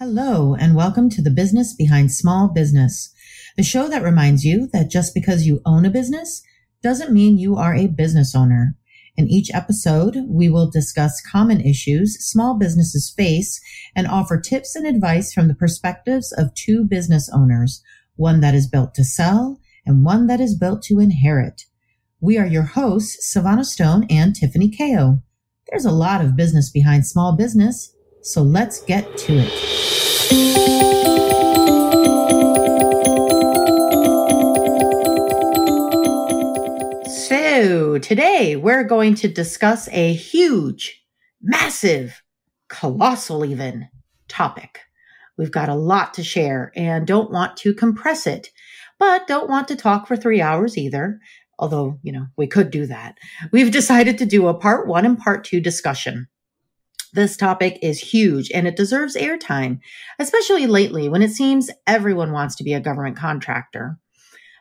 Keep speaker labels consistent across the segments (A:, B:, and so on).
A: Hello, and welcome to the Business Behind Small Business, the show that reminds you that just because you own a business doesn't mean you are a business owner. In each episode, we will discuss common issues small businesses face and offer tips and advice from the perspectives of two business owners, one that is built to sell and one that is built to inherit. We are your hosts, Sevana Stone and Tiffany Kao. There's a lot of business behind small business, so let's get to it. So, today we're going to discuss a huge, massive, colossal, even topic. We've got a lot to share and don't want to compress it, but don't want to talk for three hours either. Although, you know, we could do that. We've decided to do a part one and part two discussion. This topic is huge and it deserves airtime, especially lately when it seems everyone wants to be a government contractor.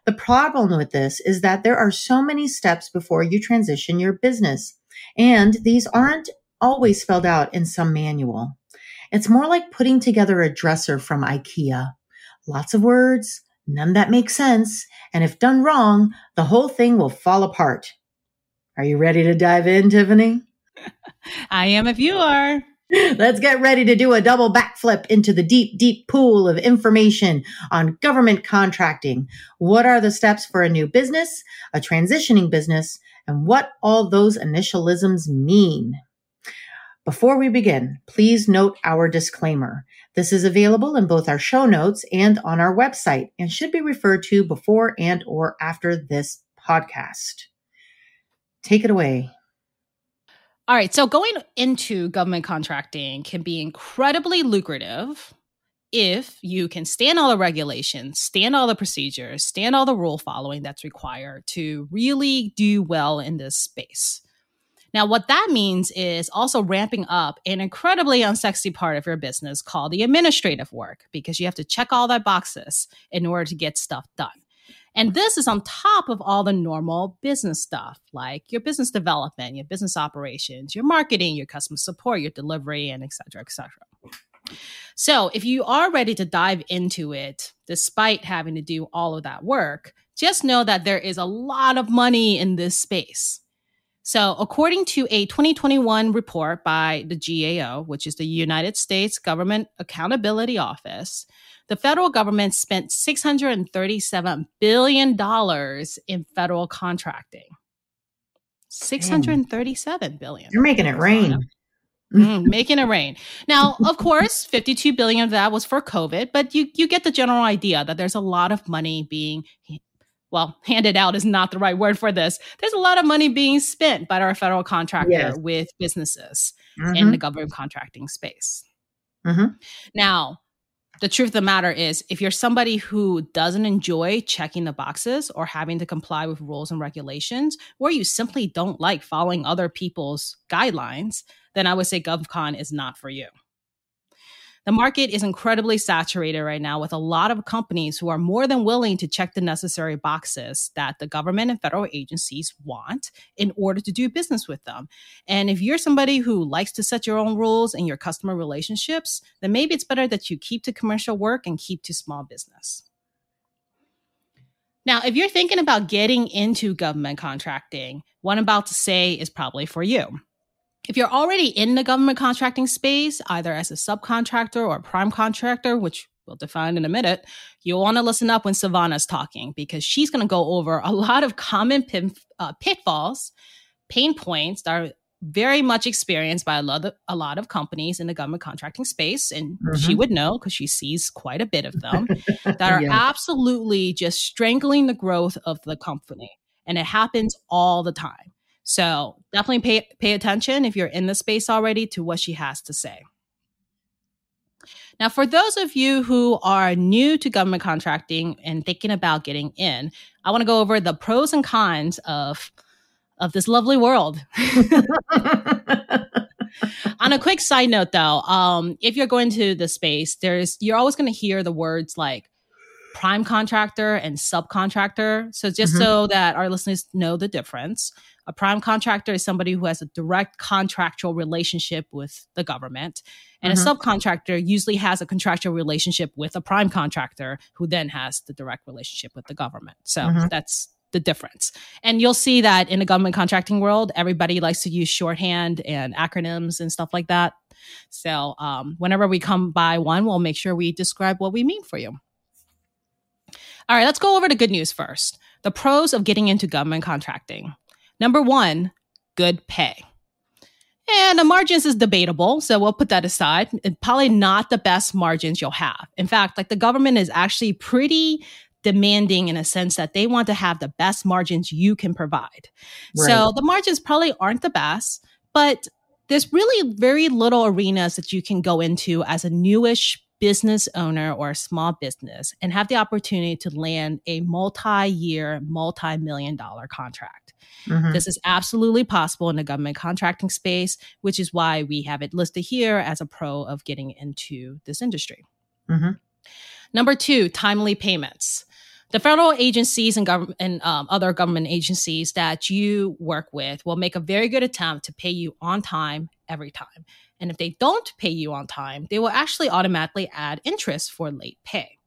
A: The problem with this is that there are so many steps before you transition your business, and these aren't always spelled out in some manual. It's more like putting together a dresser from IKEA. Lots of words, none that make sense, and if done wrong, the whole thing will fall apart. Are you ready to dive in, Tiffany?
B: I am if you are.
A: Let's get ready to do a double backflip into the deep, deep pool of information on government contracting. What are the steps for a new business, a transitioning business, and what all those initialisms mean? Before we begin, please note our disclaimer. This is available in both our show notes and on our website and should be referred to before and or after this podcast. Take it away.
B: All right. So going into government contracting can be incredibly lucrative if you can stand all the regulations, stand all the procedures, stand all the rule following that's required to really do well in this space. Now, what that means is also ramping up an incredibly unsexy part of your business called the administrative work, because you have to check all that boxes in order to get stuff done. And this is on top of all the normal business stuff like your business development, your business operations, your marketing, your customer support, your delivery, and et cetera, et cetera. So if you are ready to dive into it, despite having to do all of that work, just know that there is a lot of money in this space. So, according to a 2021 report by the GAO, which is the United States Government Accountability Office, the federal government spent $637 billion in federal contracting. 637 billion.
A: You're making it rain.
B: Mm, making it rain. Now, of course, 52 billion of that was for COVID, but you you get the general idea that there's a lot of money being well, handed out is not the right word for this. There's a lot of money being spent by our federal contractor yes. with businesses mm-hmm. in the government contracting space. Mm-hmm. Now, the truth of the matter is if you're somebody who doesn't enjoy checking the boxes or having to comply with rules and regulations or you simply don't like following other people's guidelines then i would say govcon is not for you the market is incredibly saturated right now with a lot of companies who are more than willing to check the necessary boxes that the government and federal agencies want in order to do business with them. And if you're somebody who likes to set your own rules in your customer relationships, then maybe it's better that you keep to commercial work and keep to small business. Now, if you're thinking about getting into government contracting, what I'm about to say is probably for you. If you're already in the government contracting space, either as a subcontractor or a prime contractor, which we'll define in a minute, you'll want to listen up when Sevana's talking because she's going to go over a lot of common pit, uh, pitfalls, pain points that are very much experienced by a lot of, a lot of companies in the government contracting space. And mm-hmm. she would know because she sees quite a bit of them that are yeah. absolutely just strangling the growth of the company. And it happens all the time. So definitely pay pay attention if you're in the space already to what she has to say. Now, for those of you who are new to government contracting and thinking about getting in, I want to go over the pros and cons of of this lovely world. On a quick side note, though, um, if you're going to the space, there's you're always going to hear the words like prime contractor and subcontractor. So just mm-hmm. so that our listeners know the difference, a prime contractor is somebody who has a direct contractual relationship with the government. And mm-hmm. a subcontractor usually has a contractual relationship with a prime contractor who then has the direct relationship with the government. So mm-hmm. that's the difference. And you'll see that in the government contracting world, everybody likes to use shorthand and acronyms and stuff like that. So um, whenever we come by one, we'll make sure we describe what we mean for you. All right, let's go over the good news first. The pros of getting into government contracting. Number one, good pay. And the margins is debatable, so we'll put that aside. Probably not the best margins you'll have. In fact, like the government is actually pretty demanding in a sense that they want to have the best margins you can provide. Right. So the margins probably aren't the best, but there's really very little arenas that you can go into as a newish business owner or a small business and have the opportunity to land a multi-year, multi-million dollar contract. Mm-hmm. This is absolutely possible in the government contracting space, which is why we have it listed here as a pro of getting into this industry. Mm-hmm. Number two, timely payments. The federal agencies and government and um, other government agencies that you work with will make a very good attempt to pay you on time every time. And if they don't pay you on time, they will actually automatically add interest for late pay.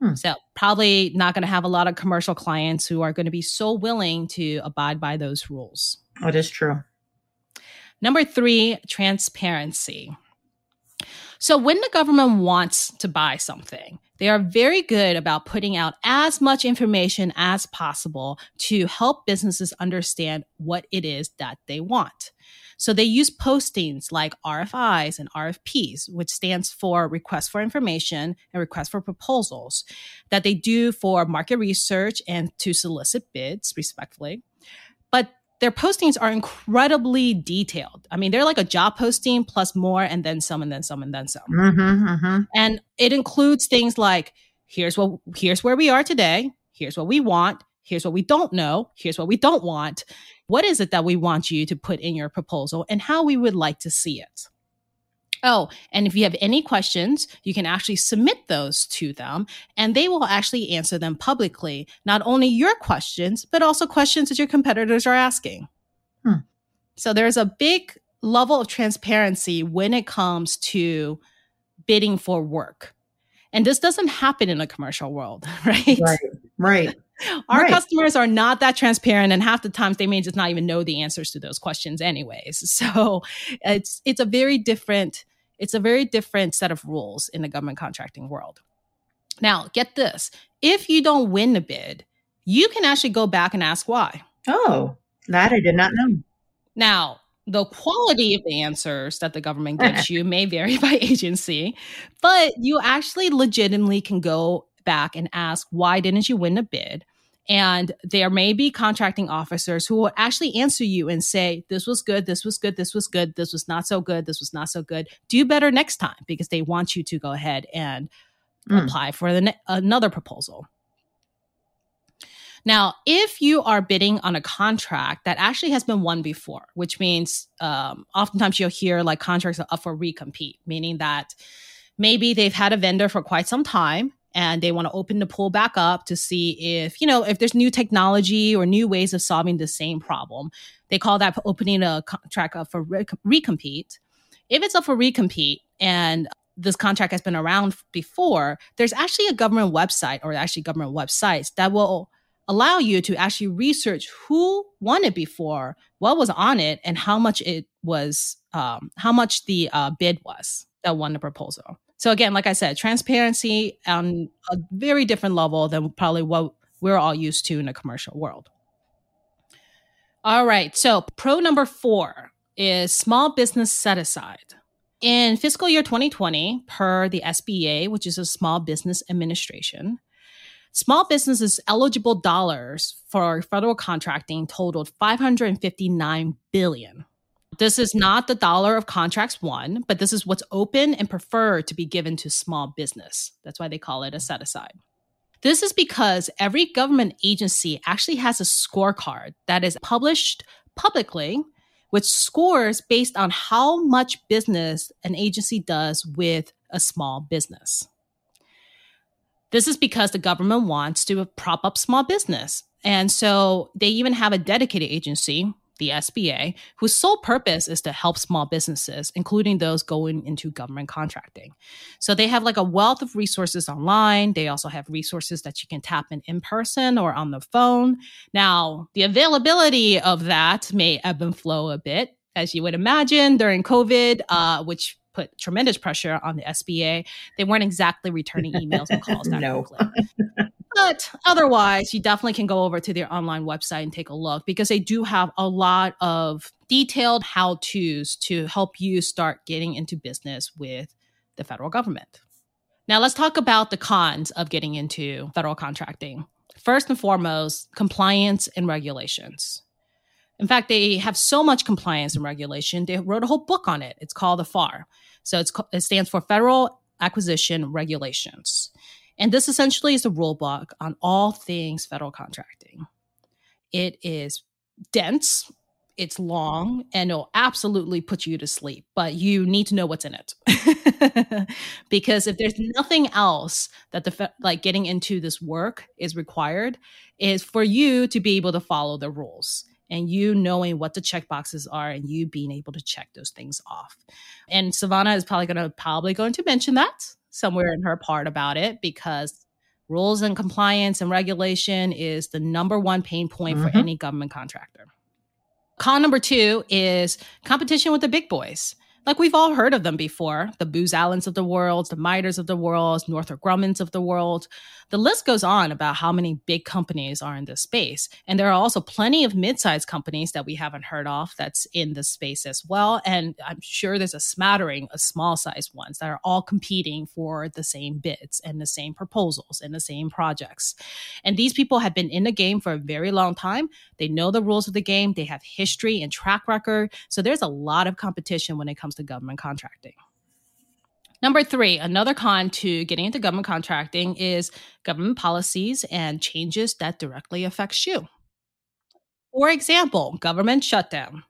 B: Hmm. So, probably not going to have a lot of commercial clients who are going to be so willing to abide by those rules.
A: That is true.
B: Number three, transparency. So, when the government wants to buy something, they are very good about putting out as much information as possible to help businesses understand what it is that they want. So they use postings like RFIs and RFPs, which stands for request for information and request for proposals that they do for market research and to solicit bids respectfully. Their postings are incredibly detailed. I mean, they're like a job posting plus more and then some and then some and then some. Mm-hmm, mm-hmm. And it includes things like here's what here's where we are today, here's what we want, here's what we don't know, here's what we don't want. What is it that we want you to put in your proposal and how we would like to see it? Oh, and if you have any questions, you can actually submit those to them and they will actually answer them publicly. Not only your questions, but also questions that your competitors are asking. Hmm. So there's a big level of transparency when it comes to bidding for work. And this doesn't happen in a commercial world, right?
A: Right. Right.
B: Our right. customers are not that transparent, and half the times they may just not even know the answers to those questions, anyways. So it's it's a very different it's a very different set of rules in the government contracting world. Now, get this: if you don't win the bid, you can actually go back and ask why.
A: Oh, that I did not know.
B: Now, the quality of the answers that the government gives you may vary by agency, but you actually legitimately can go back and ask, why didn't you win the bid? And there may be contracting officers who will actually answer you and say, this was good, this was good, this was good, this was not so good, this was not so good. Do better next time because they want you to go ahead and mm. apply for the ne- another proposal. Now, if you are bidding on a contract that actually has been won before, which means um, oftentimes you'll hear like contracts are up for recompete, meaning that maybe they've had a vendor for quite some time and they want to open the pool back up to see if you know if there's new technology or new ways of solving the same problem. They call that opening a contract up for re- recompete. If it's up for recompete and this contract has been around before there's actually a government website or actually government websites that will allow you to actually research who won it before what was on it and how much it was um, how much the uh, bid was that won the proposal so again, like I said, transparency on a very different level than probably what we're all used to in a commercial world. All right. So pro number four is small business set aside. In fiscal year 2020, per the SBA, which is a small business administration, small businesses eligible dollars for federal contracting totaled 559 billion this is not the dollar of contracts won, but this is what's open and preferred to be given to small business. That's why they call it a set aside. This is because every government agency actually has a scorecard that is published publicly, which scores based on how much business an agency does with a small business. This is because the government wants to prop up small business. And so they even have a dedicated agency the SBA, whose sole purpose is to help small businesses, including those going into government contracting. So they have like a wealth of resources online. They also have resources that you can tap in in person or on the phone. Now, the availability of that may ebb and flow a bit, as you would imagine during COVID, uh, which put tremendous pressure on the SBA. They weren't exactly returning emails and calls that no. quickly. But otherwise, you definitely can go over to their online website and take a look because they do have a lot of detailed how to's to help you start getting into business with the federal government. Now, let's talk about the cons of getting into federal contracting. First and foremost, compliance and regulations. In fact, they have so much compliance and regulation, they wrote a whole book on it. It's called the FAR. So it stands for Federal Acquisition Regulations. And this essentially is the rule book on all things federal contracting. It is dense, it's long, and it'll absolutely put you to sleep, but you need to know what's in it. because if there's nothing else that the like getting into this work is required is for you to be able to follow the rules and you knowing what the check boxes are and you being able to check those things off. And Sevana is probably going to probably going to mention that somewhere in her part about it because rules and compliance and regulation is the number one pain point mm-hmm. for any government contractor. Con number two is competition with the big boys. Like we've all heard of them before the Booz Allens of the world, the MITREs of the world, Northrop Grummans of the world. The list goes on about how many big companies are in this space. And there are also plenty of mid sized companies that we haven't heard of that's in this space as well. And I'm sure there's a smattering of small sized ones that are all competing for the same bids and the same proposals and the same projects. And these people have been in the game for a very long time. They know the rules of the game, they have history and track record. So there's a lot of competition when it comes to government contracting. Number three, another con to getting into government contracting is government policies and changes that directly affects you. For example, government shutdown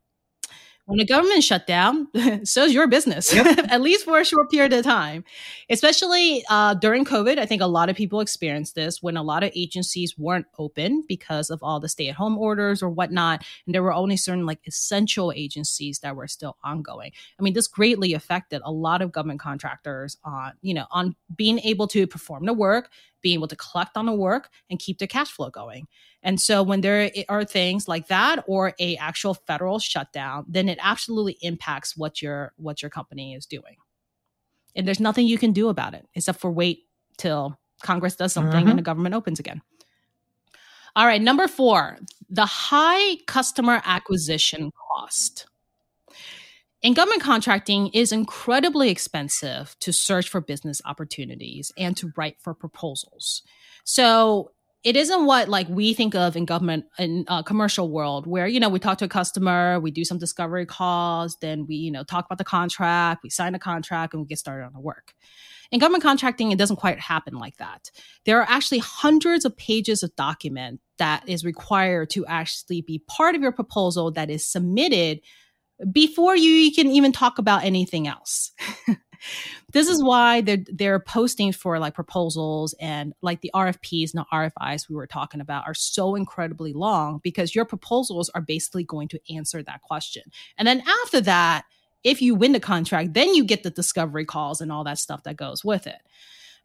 B: when the government shut down, so is your business, yep. at least for a short period of time. Especially uh, during COVID, I think a lot of people experienced this when a lot of agencies weren't open because of all the stay at home orders or whatnot. And there were only certain like essential agencies that were still ongoing. I mean, this greatly affected a lot of government contractors on, you know, on being able to perform the work, being able to collect on the work and keep the cash flow going. And so when there are things like that or a actual federal shutdown, then it absolutely impacts what your what your company is doing. And there's nothing you can do about it except for wait till Congress does something mm-hmm. and the government opens again. All right, number 4, the high customer acquisition cost. In government contracting is incredibly expensive to search for business opportunities and to write for proposals. So it isn't what like we think of in government in uh, commercial world where you know we talk to a customer we do some discovery calls then we you know talk about the contract we sign the contract and we get started on the work in government contracting it doesn't quite happen like that there are actually hundreds of pages of document that is required to actually be part of your proposal that is submitted before you can even talk about anything else this is why they're they're posting for like proposals and like the RFPs and the RFIs we were talking about are so incredibly long because your proposals are basically going to answer that question. And then after that, if you win the contract, then you get the discovery calls and all that stuff that goes with it.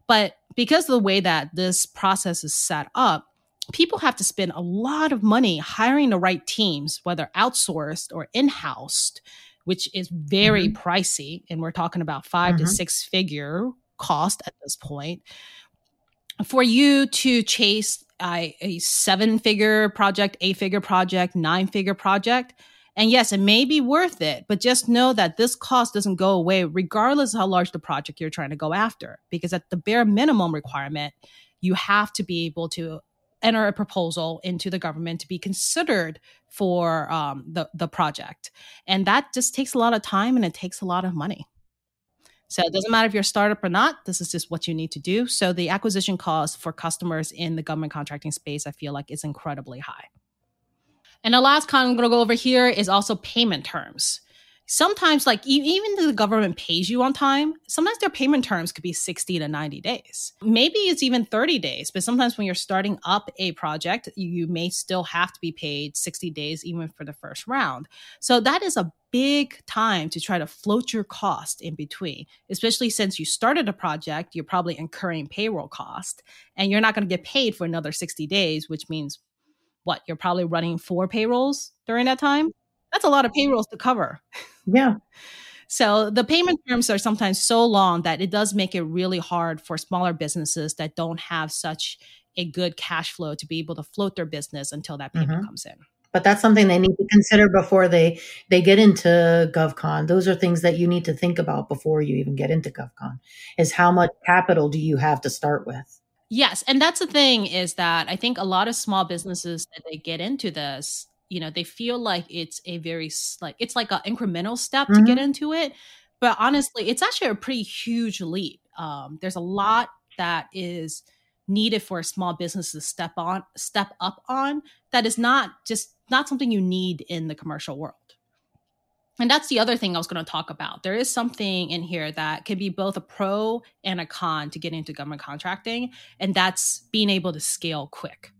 B: But because of the way that this process is set up, people have to spend a lot of money hiring the right teams, whether outsourced or in-housed which is very mm-hmm. pricey. And we're talking about 5 mm-hmm. to six figure cost at this point. For you to chase a, a seven figure project, eight figure project, nine figure project, and yes, it may be worth it, but just know that this cost doesn't go away regardless of how large the project you're trying to go after. Because at the bare minimum requirement, you have to be able to enter a proposal into the government to be considered for um, the the project, and that just takes a lot of time and it takes a lot of money. So it doesn't matter if you're a startup or not. This is just what you need to do. So the acquisition cost for customers in the government contracting space, I feel like, is incredibly high. And the last con I'm going to go over here is also payment terms. Sometimes like even the government pays you on time sometimes their payment terms could be 60 to 90 days. Maybe it's even 30 days but sometimes when you're starting up a project you may still have to be paid 60 days even for the first round. So that is a big time to try to float your cost in between especially since you started a project you're probably incurring payroll cost and you're not going to get paid for another 60 days which means what you're probably running four payrolls during that time? That's a lot of payrolls to cover.
A: Yeah.
B: So the payment terms are sometimes so long that it does make it really hard for smaller businesses that don't have such a good cash flow to be able to float their business until that payment mm-hmm. comes in.
A: But that's something they need to consider before they they get into GovCon. Those are things that you need to think about before you even get into GovCon. Is how much capital do you have to start with?
B: Yes, and that's the thing is that I think a lot of small businesses that they get into this, you know they feel like it's a very like it's like an incremental step mm-hmm. to get mm-hmm. into it but honestly it's actually a pretty huge leap um, there's a lot that is needed for a small business to step on step up on that is not just not something you need in the commercial world and that's the other thing I was going to talk about. There is something in here that can be both a pro and a con to get into government contracting, and that's being able to scale quick.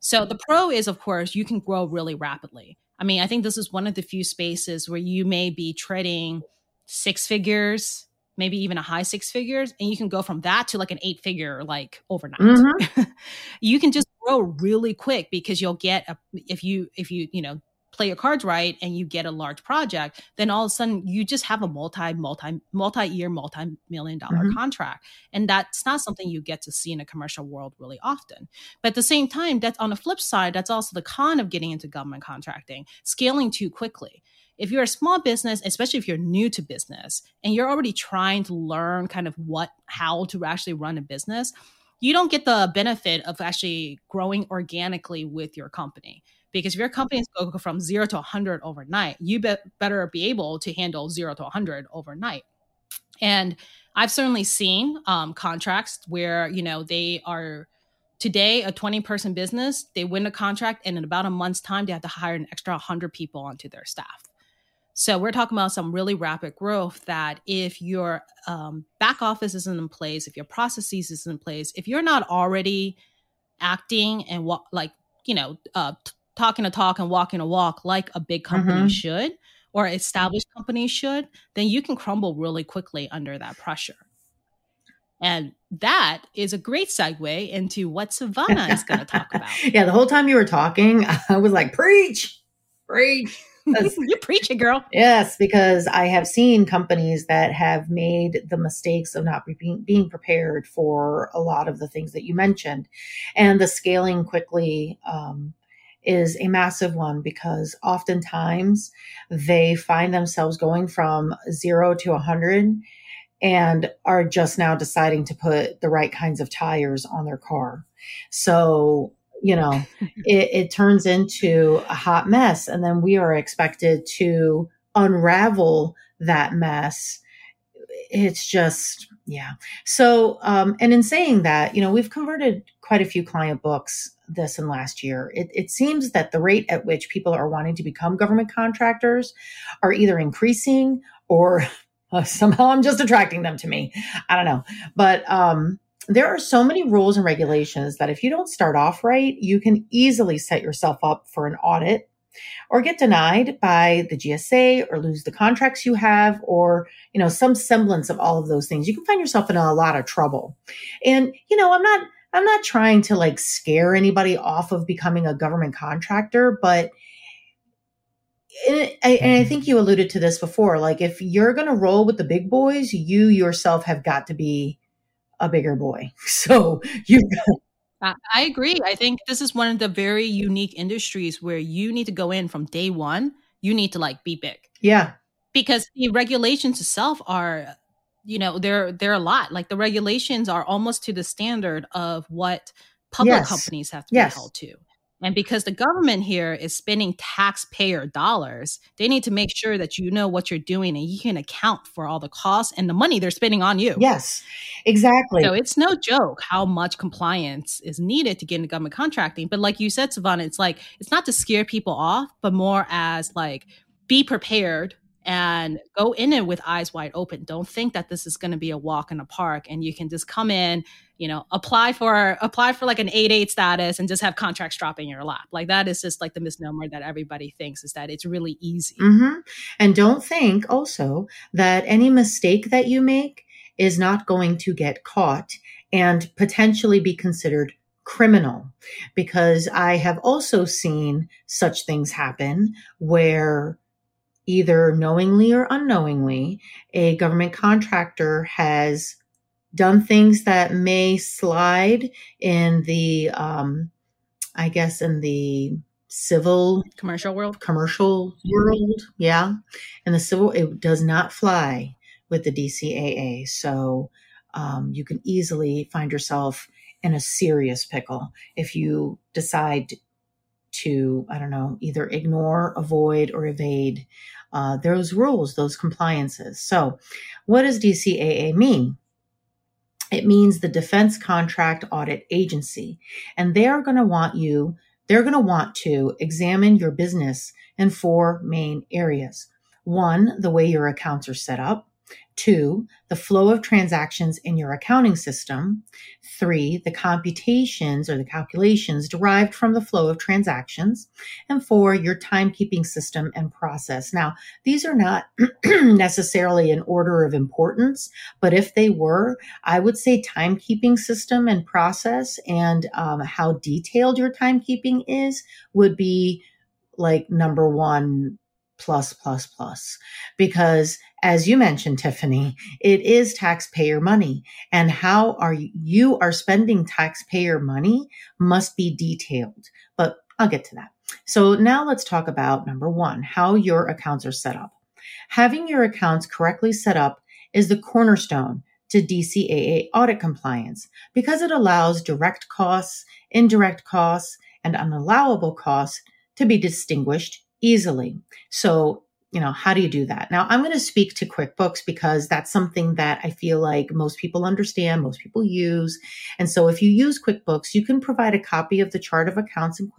B: So the pro is, of course, you can grow really rapidly. I mean, I think this is one of the few spaces where you may be trading six figures, maybe even a high six figures, and you can go from that to like an eight figure like overnight. Mm-hmm. you can just grow really quick because you'll get a, if you if you you know play your cards right and you get a large project, then all of a sudden you just have a multi, multi, multi year, multi million dollar mm-hmm. contract. And that's not something you get to see in a commercial world really often. But at the same time, that's on the flip side, that's also the con of getting into government contracting, scaling too quickly if you're a small business, especially if you're new to business and you're already trying to learn kind of what, how to actually run a business, you don't get the benefit of actually growing organically with your company. Because if your company is going to go from zero to 100 overnight, you be- better be able to handle zero to 100 overnight. And I've certainly seen um, contracts where, you know, they are today a 20 person business, they win a contract, and in about a month's time, they have to hire an extra 100 people onto their staff. So we're talking about some really rapid growth that if your um, back office isn't in place, if your processes isn't in place, if you're not already acting and what like you know uh, talking a talk and walking a walk like a big company mm-hmm. should or established companies should, then you can crumble really quickly under that pressure. And that is a great segue into what Sevana is going to talk about.
A: yeah, the whole time you were talking, I was like, preach, preach.
B: you preach it, girl.
A: Yes, because I have seen companies that have made the mistakes of not being, being prepared for a lot of the things that you mentioned. And the scaling quickly um, is a massive one because oftentimes they find themselves going from zero to a 100 and are just now deciding to put the right kinds of tires on their car. So, you know, it, it turns into a hot mess. And then we are expected to unravel that mess. It's just, yeah. So, um, and in saying that, you know, we've converted quite a few client books this in last year. It, it seems that the rate at which people are wanting to become government contractors are either increasing or uh, somehow I'm just attracting them to me. I don't know. But um, there are so many rules and regulations that if you don't start off right, you can easily set yourself up for an audit or get denied by the GSA or lose the contracts you have or you know some semblance of all of those things you can find yourself in a lot of trouble and you know I'm not I'm not trying to like scare anybody off of becoming a government contractor, but and I, and I mm-hmm. think you alluded to this before. Like, if you're going to roll with the big boys, you yourself have got to be a bigger boy. So you.
B: I agree. I think this is one of the very unique industries where you need to go in from day one. You need to like be big.
A: Yeah.
B: Because the regulations itself are you know they're they're a lot. Like the regulations are almost to the standard of what public yes. companies have to yes. be held to. And because the government here is spending taxpayer dollars they need to make sure that you know what you're doing and you can account for all the costs and the money they're spending on you.
A: Yes. Exactly.
B: So it's no joke how much compliance is needed to get into government contracting. But like you said Sevana it's like it's not to scare people off but more as like be prepared and go in it with eyes wide open. Don't think that this is going to be a walk in the park and you can just come in, you know, apply for apply for like an 8(a) status and just have contracts drop in your lap. Like that is just like the misnomer that everybody thinks is that it's really easy.
A: Mm-hmm. And don't think also that any mistake that you make is not going to get caught and potentially be considered criminal because I have also seen such things happen where either knowingly or unknowingly, a government contractor has done things that may slide in the, um, I guess, in the civil
B: commercial world,
A: commercial world. Yeah. In the civil, it does not fly with the DCAA. So, um, you can easily find yourself in a serious pickle if you decide to, I don't know, either ignore, avoid, or evade uh, those rules, those compliances. So, what does DCAA mean? It means the Defense Contract Audit Agency, and they are going to want you, they're going to want to examine your business in four main areas. One, the way your accounts are set up. Two, the flow of transactions in your accounting system. Three, the computations or the calculations derived from the flow of transactions. And four, your timekeeping system and process. Now, these are not necessarily in order of importance, but if they were, I would say timekeeping system and process and um, how detailed your timekeeping is would be like number one plus plus plus. Because as you mentioned tiffany it is taxpayer money. And how are you, you are spending taxpayer money must be detailed. But i'll get to that. So now let's talk about number one how your accounts are set up. Having your accounts correctly set up is the cornerstone to DCAA audit compliance because it allows direct costs, indirect costs, and unallowable costs to be distinguished easily. So, you know, how do you do that? Now, I'm going to speak to QuickBooks because that's something that I feel like most people understand, most people use. And so if you use QuickBooks, you can provide a copy of the chart of accounts in,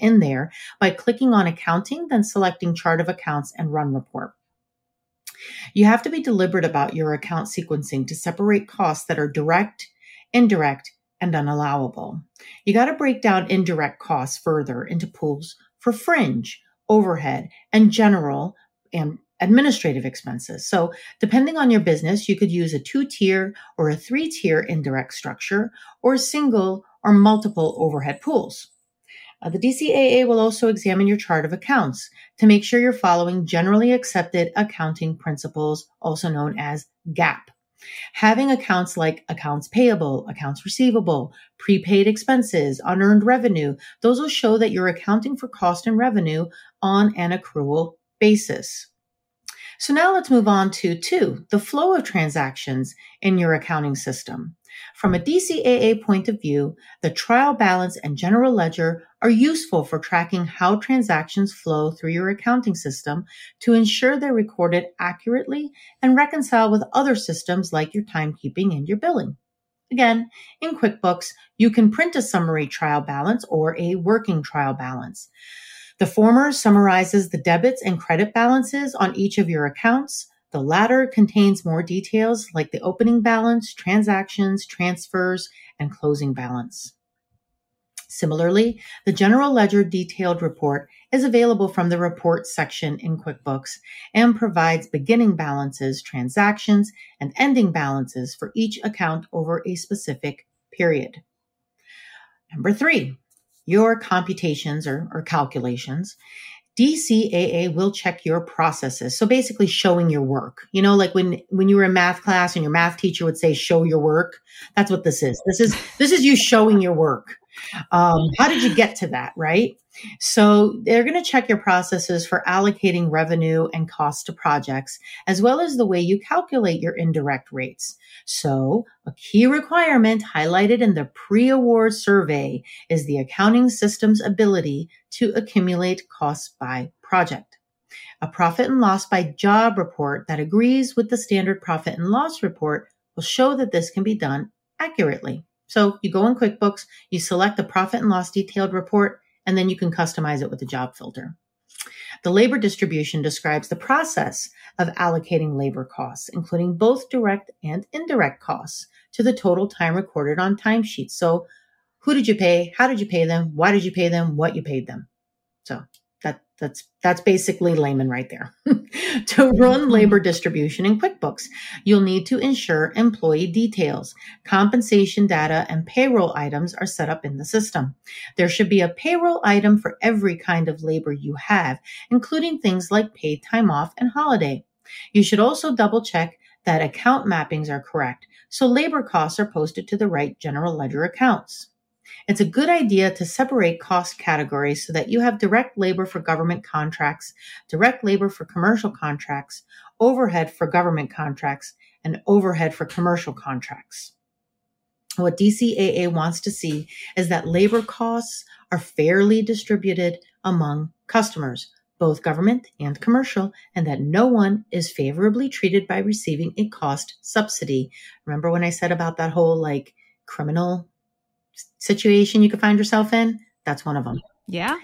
A: in there by clicking on accounting, then selecting chart of accounts and run report. You have to be deliberate about your account sequencing to separate costs that are direct, indirect, and unallowable. You got to break down indirect costs further into pools for fringe, overhead, and general and administrative expenses. So, depending on your business, you could use a two tier or a three tier indirect structure or single or multiple overhead pools. Uh, the DCAA will also examine your chart of accounts to make sure you're following generally accepted accounting principles, also known as GAAP. Having accounts like accounts payable, accounts receivable, prepaid expenses, unearned revenue, those will show that you're accounting for cost and revenue on an accrual basis. So now let's move on to two, the flow of transactions in your accounting system. From a DCAA point of view, the trial balance and general ledger are useful for tracking how transactions flow through your accounting system to ensure they're recorded accurately and reconcile with other systems like your timekeeping and your billing. Again, in QuickBooks, you can print a summary trial balance or a working trial balance. The former summarizes the debits and credit balances on each of your accounts. The latter contains more details like the opening balance, transactions, transfers, and closing balance. Similarly, the General Ledger Detailed Report is available from the Reports section in QuickBooks and provides beginning balances, transactions, and ending balances for each account over a specific period. Number three, your computations or, or calculations DCAA will check your processes. So basically showing your work. You know, like when, when you were in math class and your math teacher would say, show your work. That's what this is. This is, this is you showing your work. Um, how did you get to that? Right. So they're going to check your processes for allocating revenue and cost to projects, as well as the way you calculate your indirect rates. So a key requirement highlighted in the pre-award survey is the accounting system's ability to accumulate costs by project. A profit and loss by job report that agrees with the standard profit and loss report will show that this can be done accurately. So you go in QuickBooks, you select the profit and loss detailed report, and then you can customize it with the job filter. The labor distribution describes the process of allocating labor costs, including both direct and indirect costs, to the total time recorded on timesheets. So, who did you pay? How did you pay them? Why did you pay them? What you paid them? So, that's that's basically layman right there. to run mm-hmm. labor distribution in QuickBooks, you'll need to ensure employee details, compensation data, and payroll items are set up in the system. There should be a payroll item for every kind of labor you have, including things like paid time off and holiday. You should also double check that account mappings are correct, so labor costs are posted to the right general ledger accounts. It's a good idea to separate cost categories so that you have direct labor for government contracts, direct labor for commercial contracts, overhead for government contracts, and overhead for commercial contracts. What DCAA wants to see is that labor costs are fairly distributed among customers, both government and commercial, and that no one is favorably treated by receiving a cost subsidy. Remember when I said about that whole like criminal situation you could find yourself in, that's one of them.
B: Yeah.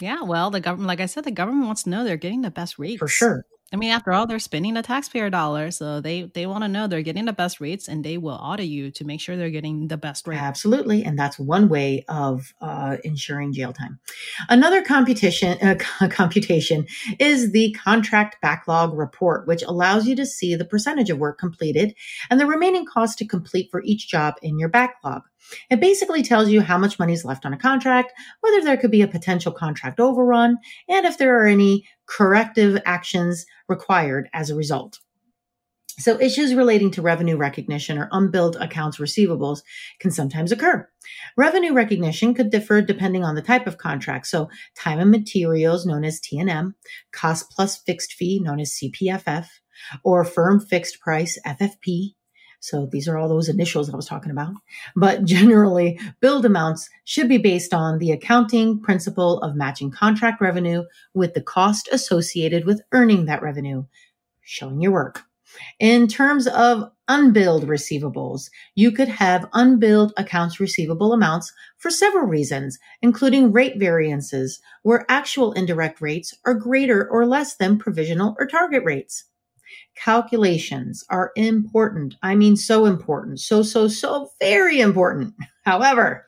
B: Yeah. Well, the government, like I said, the government wants to know they're getting the best rates.
A: For sure.
B: I mean, after all, they're spending the taxpayer dollars, so they they want to know they're getting the best rates, and they will audit you to make sure they're getting the best rate.
A: Absolutely, and that's one way of uh, ensuring jail time. Another computation uh, computation is the contract backlog report, which allows you to see the percentage of work completed and the remaining cost to complete for each job in your backlog. It basically tells you how much money is left on a contract, whether there could be a potential contract overrun, and if there are any corrective actions required as a result. So issues relating to revenue recognition or unbilled accounts receivables can sometimes occur. Revenue recognition could differ depending on the type of contract. So time and materials known as T&M, cost plus fixed fee known as CPFF, or firm fixed price FFP, so these are all those initials I was talking about. But generally, billed amounts should be based on the accounting principle of matching contract revenue with the cost associated with earning that revenue, showing your work. In terms of unbilled receivables, you could have unbilled accounts receivable amounts for several reasons, including rate variances, where actual indirect rates are greater or less than provisional or target rates calculations are important. I mean, so important. So, so, so very important. However,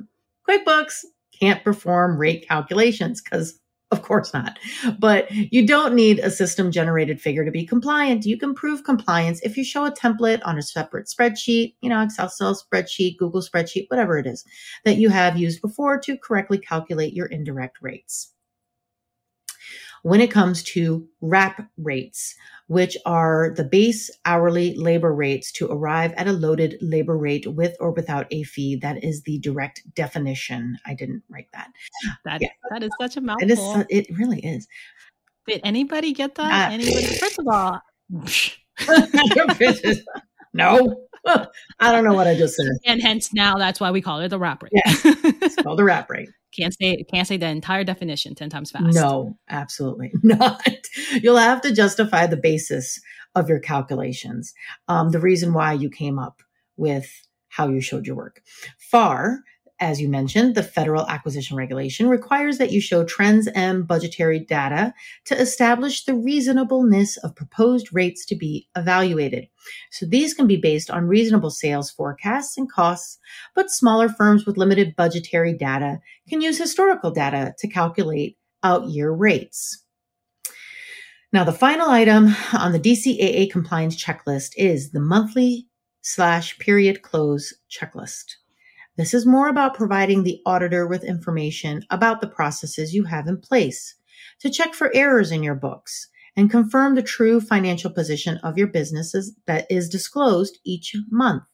A: QuickBooks can't perform rate calculations because of course not. But you don't need a system generated figure to be compliant. You can prove compliance if you show a template on a separate spreadsheet, you know, Excel cell spreadsheet, Google spreadsheet, whatever it is that you have used before to correctly calculate your indirect rates when it comes to wrap rates, which are the base hourly labor rates to arrive at a loaded labor rate with or without a fee. That is the direct definition. I didn't write that.
B: That, yeah. that is such a mouthful. It
A: is. It really is.
B: Did anybody get that? Uh, anybody? First of all,
A: no. I don't know what I just said.
B: And hence now that's why we call it the wrap rate.
A: Yeah. It's called the wrap rate.
B: Can't say can't say the entire definition 10 times fast.
A: No, absolutely not. You'll have to justify the basis of your calculations. Um, the reason why you came up with how you showed your work. FAR as you mentioned, the federal acquisition regulation requires that you show trends and budgetary data to establish the reasonableness of proposed rates to be evaluated. So these can be based on reasonable sales forecasts and costs, but smaller firms with limited budgetary data can use historical data to calculate out year rates. Now, the final item on the DCAA compliance checklist is the monthly slash period close checklist. This is more about providing the auditor with information about the processes you have in place to check for errors in your books and confirm the true financial position of your businesses that is disclosed each month.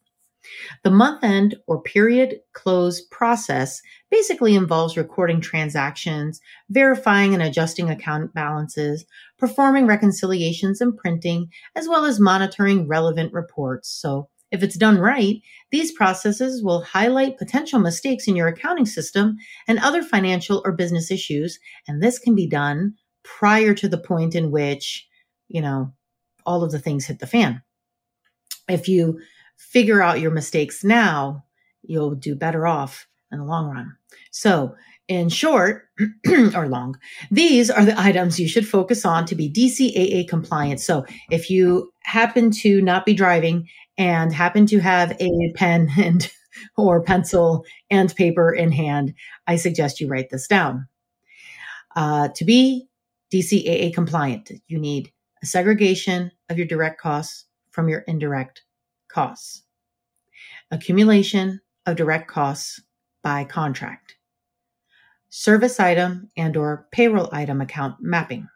A: The month end or period close process basically involves recording transactions, verifying and adjusting account balances, performing reconciliations and printing, as well as monitoring relevant reports. So if it's done right, these processes will highlight potential mistakes in your accounting system and other financial or business issues. And this can be done prior to the point in which, you know, all of the things hit the fan. If you figure out your mistakes now, you'll do better off in the long run. So In short, or long, these are the items you should focus on to be DCAA compliant. So if you happen to not be driving and happen to have a pen and or pencil and paper in hand, I suggest you write this down. Uh, to be DCAA compliant, you need a segregation of your direct costs from your indirect costs, accumulation of direct costs by contract, service item and or payroll item account mapping,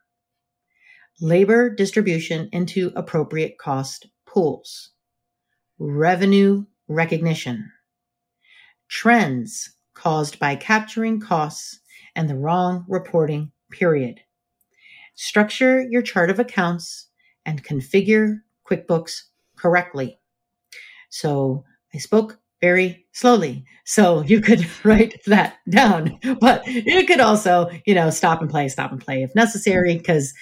A: labor distribution into appropriate cost pools, revenue recognition, trends caused by capturing costs and the wrong reporting period. Structure your chart of accounts and configure QuickBooks correctly. So I spoke very slowly. So you could write that down, but you could also, you know, stop and play, stop and play if necessary, because.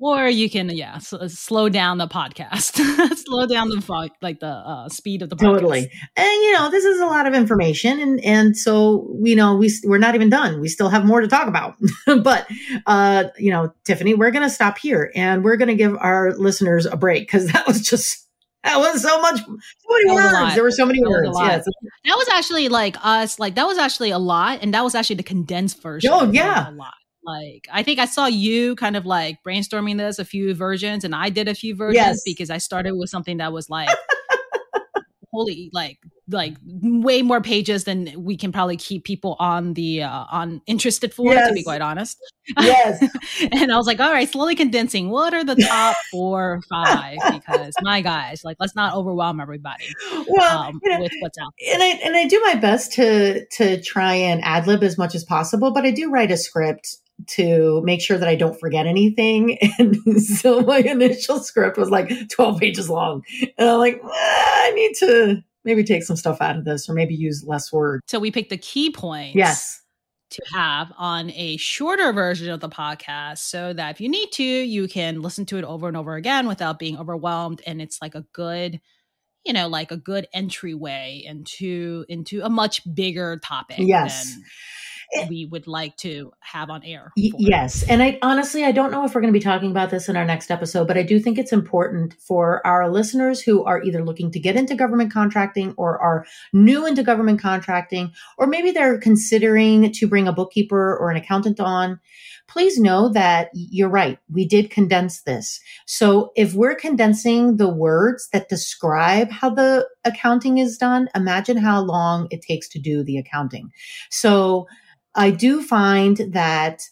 B: Or you can, yeah, slow down the podcast, slow down the like the uh, speed of the podcast.
A: Totally, and you know, this is a lot of information, and and so you know, we we're not even done. We still have more to talk about, but uh, you know, Tiffany, we're going to stop here, and we're going to give our listeners a break because that was just that was so much, so many words. There were so many that words. Yes.
B: That was actually like us, like that was actually a lot. And that was actually the condensed version.
A: Oh, yeah.
B: A lot. Like, I think I saw you kind of like brainstorming this, a few versions, and I did a few versions yes. because I started with something that was like, holy, like like way more pages than we can probably keep people on the uh, on interested for yes. to be quite honest
A: yes
B: and i was like all right slowly condensing what are the top four or five because my guys like let's not overwhelm everybody well, um, you know, with what's out
A: there. and i and i do my best to to try and ad lib as much as possible but i do write a script to make sure that I don't forget anything. And so my initial script was like 12 pages long. And I'm like, ah, I need to maybe take some stuff out of this or maybe use less words.
B: So we pick the key points.
A: Yes.
B: To have on a shorter version of the podcast so that if you need to, you can listen to it over and over again without being overwhelmed. And it's like a good, you know, like a good entryway into into a much bigger topic.
A: Yes. Than, Eh
B: we would like to have on air.
A: Yes. And I honestly, I don't know if we're going to be talking about this in our next episode, but I do think it's important for our listeners who are either looking to get into government contracting or are new into government contracting, or maybe they're considering to bring a bookkeeper or an accountant on. Please know that you're right. We did condense this. So if we're condensing the words that describe how the accounting is done, imagine how long it takes to do the accounting. So I do find that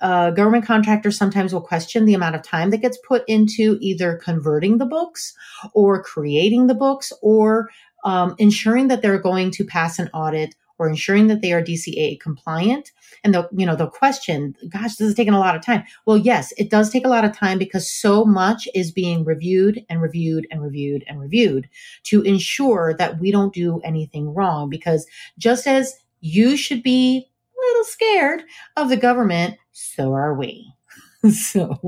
A: uh, government contractors sometimes will question the amount of time that gets put into either converting the books or creating the books or um, ensuring that they're going to pass an audit or ensuring that they are DCAA compliant. And they'll, you know, they'll question, gosh, this is taking a lot of time. Well, yes, it does take a lot of time because so much is being reviewed and reviewed and reviewed and reviewed to ensure that we don't do anything wrong. Because just as you should be little scared of the government. So are we. so.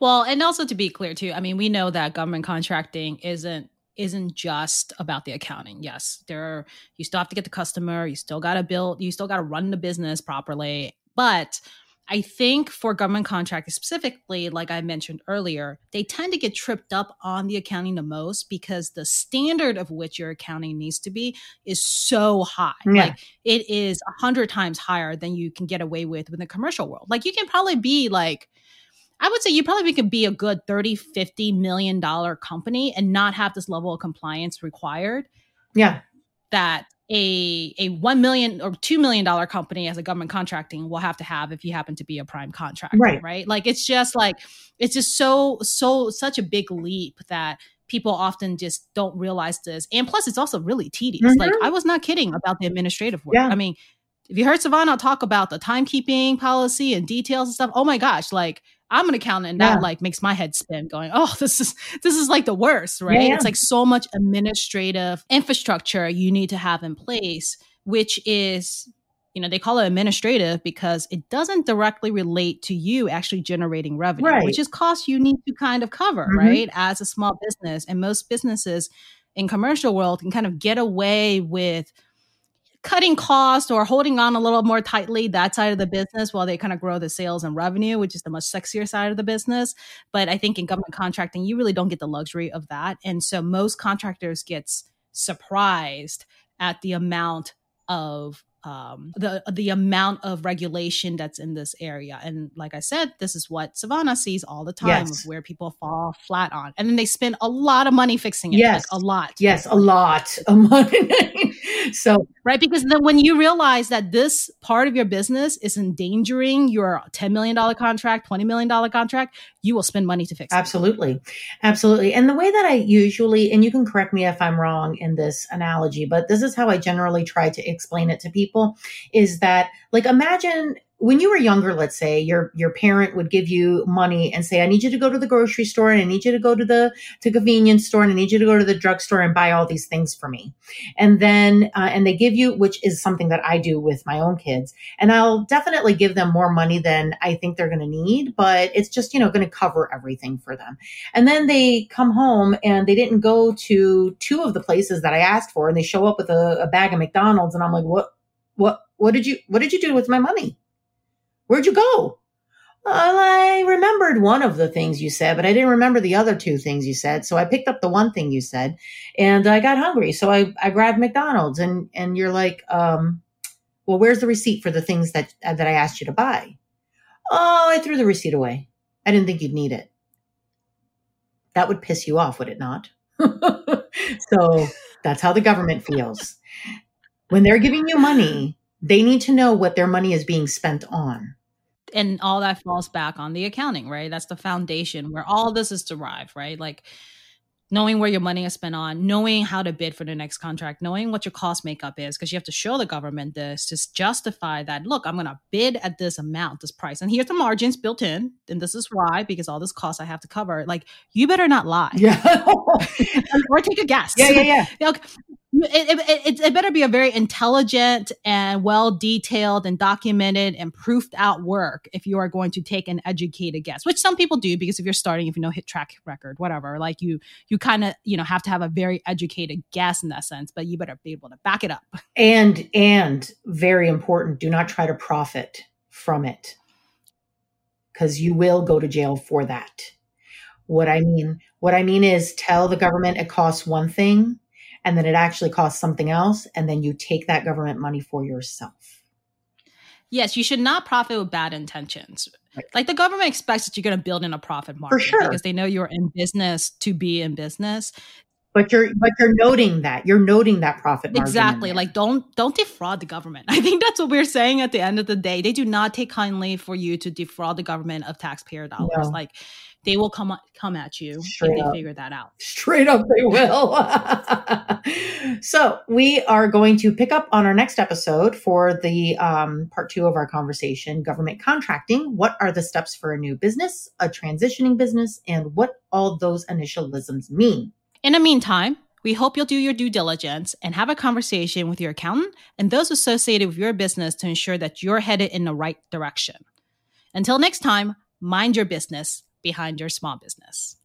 B: well, and also to be clear too, I mean, we know that government contracting isn't isn't just about the accounting. Yes, there are, you still have to get the customer, you still got to build, you still got to run the business properly, but I think for government contractors specifically, like I mentioned earlier, they tend to get tripped up on the accounting the most because the standard of which your accounting needs to be is so high. Yeah. Like it is a hundred times higher than you can get away with in the commercial world. Like you can probably be like, I would say you probably could be a good 30, 50 million dollar company and not have this level of compliance required.
A: Yeah.
B: That a a one million or two million dollar company as a government contracting will have to have if you happen to be a prime contractor, right? Right? Like it's just like it's just so so such a big leap that people often just don't realize this. And plus, it's also really tedious. Mm-hmm. Like I was not kidding about the administrative work. Yeah. I mean, if you heard Sevana talk about the timekeeping policy and details and stuff, oh my gosh, like I'm an accountant and yeah. that like makes my head spin going, oh, this is this is like the worst, right? Yeah. It's like so much administrative infrastructure you need to have in place, which is you know, they call it administrative because it doesn't directly relate to you actually generating revenue, right. which is costs you need to kind of cover, mm-hmm. right? As a small business. And most businesses in commercial world can kind of get away with cutting costs or holding on a little more tightly that side of the business while they kind of grow the sales and revenue, which is the much sexier side of the business. But I think in government contracting, you really don't get the luxury of that. And so most contractors gets surprised at the amount of um, the the amount of regulation that's in this area. And like I said, this is what Sevana sees all the time yes. of where people fall flat on, and then they spend a lot of money fixing it.
A: Yes,
B: like a lot.
A: Yes, a lot of money. so
B: right, because then when you realize that this part of your business is endangering your ten million dollar contract, twenty million dollar contract, you will spend money to fix
A: it. Absolutely, absolutely. And the way that I usually, and you can correct me if I'm wrong in this analogy, but this is how I generally try to explain it to people is that like imagine when you were younger, let's say your your parent would give you money and say, "I need you to go to the grocery store, and I need you to go to the to convenience store, and I need you to go to the drugstore and buy all these things for me." And then uh, and they give you, which is something that I do with my own kids, and I'll definitely give them more money than I think they're going to need, but it's just you know going to cover everything for them. And then they come home and they didn't go to two of the places that I asked for, and they show up with a, a bag of McDonald's, and I'm like, "What? What? What did you? What did you do with my money?" Where'd you go? Well, I remembered one of the things you said, but I didn't remember the other two things you said. So I picked up the one thing you said and I got hungry. So I, I grabbed McDonald's and, and you're like, um, well, where's the receipt for the things that, that I asked you to buy? Oh, I threw the receipt away. I didn't think you'd need it. That would piss you off, would it not? so that's how the government feels. When they're giving you money, they need to know what their money is being spent on
B: and all that falls back on the accounting, right? That's the foundation where all this is derived, right? Like knowing where your money is spent on, knowing how to bid for the next contract, knowing what your cost makeup is, because you have to show the government this to justify that, look, I'm going to bid at this amount, this price. And here's the margins built in. And this is why, because all this cost I have to cover. Like, you better not lie.
A: Yeah.
B: or take a guess.
A: Yeah, yeah, yeah.
B: It, it, it, better be a very intelligent and well detailed and documented and proofed out work if you are going to take an educated guess, which some people do because if you're starting, if you know hit track record, whatever, like you you kind of you know have to have a very educated guess in that sense, but you better be able to back it up.
A: And and very important, do not try to profit from it because you will go to jail for that. What I mean, what I mean is tell the government it costs one thing and then it actually costs something else and then you take that government money for yourself.
B: Yes you should not profit with bad intentions. Right. like the government expects that you're going to build in a profit margin
A: for sure.
B: because they know you're in business to be in business.
A: But you're but you're noting that you're noting that profit
B: exactly. like don't don't defraud the government. I think that's what we're saying at the end of the day. They do not take kindly for you to defraud the government of taxpayer dollars. No. like they will come come at you Straight if they figure that out.
A: Straight up, they will. so we are going to pick up on our next episode for the um, part two of our conversation: government contracting. What are the steps for a new business, a transitioning business, and what all those initialisms mean?
B: In the meantime. We hope you'll do your due diligence and have a conversation with your accountant and those associated with your business to ensure that you're headed in the right direction. Until next time, mind your business behind your small business.